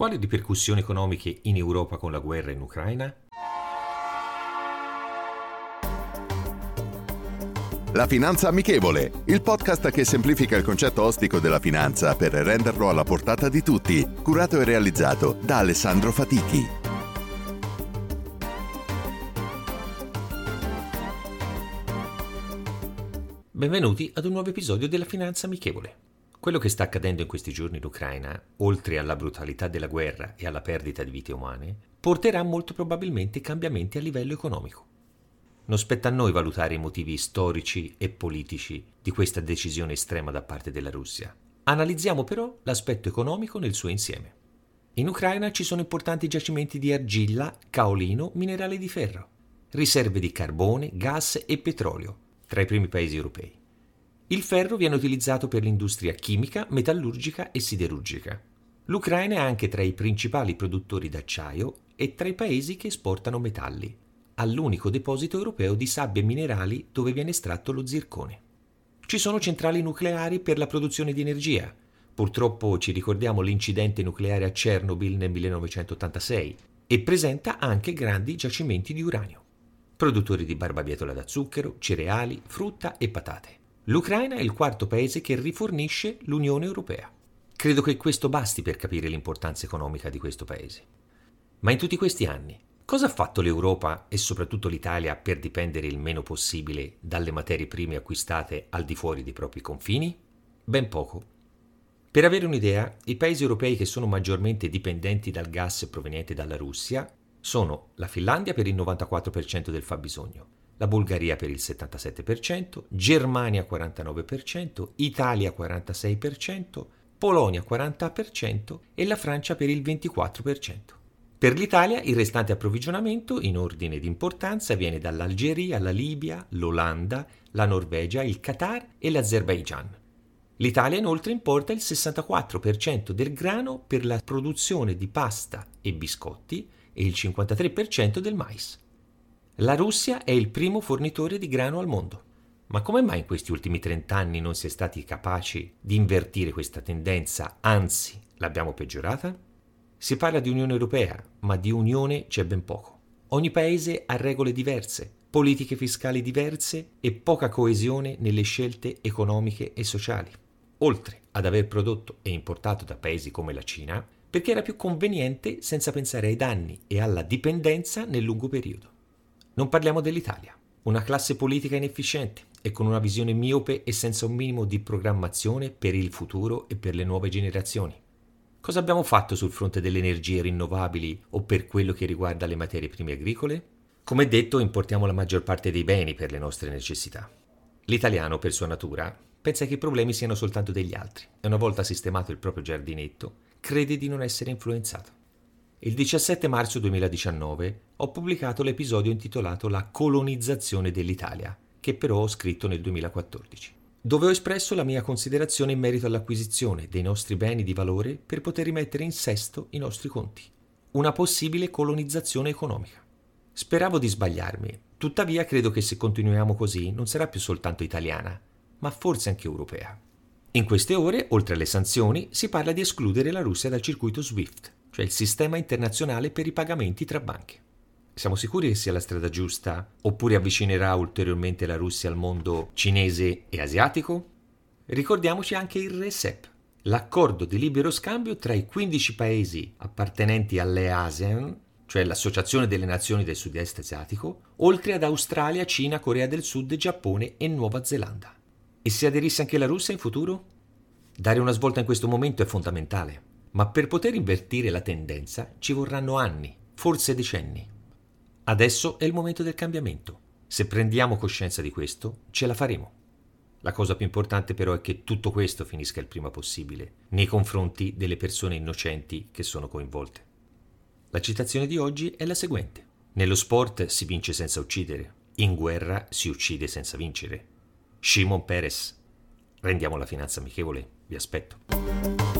Quali ripercussioni economiche in Europa con la guerra in Ucraina? La Finanza Amichevole, il podcast che semplifica il concetto ostico della finanza per renderlo alla portata di tutti, curato e realizzato da Alessandro Fatichi. Benvenuti ad un nuovo episodio della Finanza Amichevole. Quello che sta accadendo in questi giorni in Ucraina, oltre alla brutalità della guerra e alla perdita di vite umane, porterà molto probabilmente cambiamenti a livello economico. Non spetta a noi valutare i motivi storici e politici di questa decisione estrema da parte della Russia. Analizziamo però l'aspetto economico nel suo insieme. In Ucraina ci sono importanti giacimenti di argilla, caolino, minerale di ferro, riserve di carbone, gas e petrolio, tra i primi paesi europei. Il ferro viene utilizzato per l'industria chimica, metallurgica e siderurgica. L'Ucraina è anche tra i principali produttori d'acciaio e tra i paesi che esportano metalli. Ha l'unico deposito europeo di sabbie minerali dove viene estratto lo zircone. Ci sono centrali nucleari per la produzione di energia. Purtroppo ci ricordiamo l'incidente nucleare a Chernobyl nel 1986 e presenta anche grandi giacimenti di uranio. Produttori di barbabietola da zucchero, cereali, frutta e patate. L'Ucraina è il quarto paese che rifornisce l'Unione Europea. Credo che questo basti per capire l'importanza economica di questo paese. Ma in tutti questi anni, cosa ha fatto l'Europa e soprattutto l'Italia per dipendere il meno possibile dalle materie prime acquistate al di fuori dei propri confini? Ben poco. Per avere un'idea, i paesi europei che sono maggiormente dipendenti dal gas proveniente dalla Russia sono la Finlandia per il 94% del fabbisogno, la Bulgaria per il 77%, Germania 49%, Italia 46%, Polonia 40% e la Francia per il 24%. Per l'Italia il restante approvvigionamento, in ordine di importanza, viene dall'Algeria, la Libia, l'Olanda, la Norvegia, il Qatar e l'Azerbaigian. L'Italia inoltre importa il 64% del grano per la produzione di pasta e biscotti e il 53% del mais. La Russia è il primo fornitore di grano al mondo. Ma come mai in questi ultimi 30 anni non si è stati capaci di invertire questa tendenza, anzi l'abbiamo peggiorata? Si parla di Unione Europea, ma di Unione c'è ben poco. Ogni paese ha regole diverse, politiche fiscali diverse e poca coesione nelle scelte economiche e sociali, oltre ad aver prodotto e importato da paesi come la Cina, perché era più conveniente senza pensare ai danni e alla dipendenza nel lungo periodo. Non parliamo dell'Italia, una classe politica inefficiente e con una visione miope e senza un minimo di programmazione per il futuro e per le nuove generazioni. Cosa abbiamo fatto sul fronte delle energie rinnovabili o per quello che riguarda le materie prime agricole? Come detto, importiamo la maggior parte dei beni per le nostre necessità. L'italiano, per sua natura, pensa che i problemi siano soltanto degli altri e una volta sistemato il proprio giardinetto, crede di non essere influenzato. Il 17 marzo 2019 ho pubblicato l'episodio intitolato La colonizzazione dell'Italia, che però ho scritto nel 2014, dove ho espresso la mia considerazione in merito all'acquisizione dei nostri beni di valore per poter rimettere in sesto i nostri conti, una possibile colonizzazione economica. Speravo di sbagliarmi, tuttavia credo che se continuiamo così non sarà più soltanto italiana, ma forse anche europea. In queste ore, oltre alle sanzioni, si parla di escludere la Russia dal circuito SWIFT, cioè il sistema internazionale per i pagamenti tra banche. Siamo sicuri che sia la strada giusta oppure avvicinerà ulteriormente la Russia al mondo cinese e asiatico? Ricordiamoci anche il RCEP, l'accordo di libero scambio tra i 15 paesi appartenenti alle ASEAN, cioè l'Associazione delle Nazioni del Sud-Est Asiatico, oltre ad Australia, Cina, Corea del Sud, Giappone e Nuova Zelanda. E se aderisse anche la Russia in futuro? Dare una svolta in questo momento è fondamentale. Ma per poter invertire la tendenza ci vorranno anni, forse decenni. Adesso è il momento del cambiamento. Se prendiamo coscienza di questo, ce la faremo. La cosa più importante però è che tutto questo finisca il prima possibile, nei confronti delle persone innocenti che sono coinvolte. La citazione di oggi è la seguente. Nello sport si vince senza uccidere, in guerra si uccide senza vincere. Shimon Peres. Rendiamo la finanza amichevole, vi aspetto.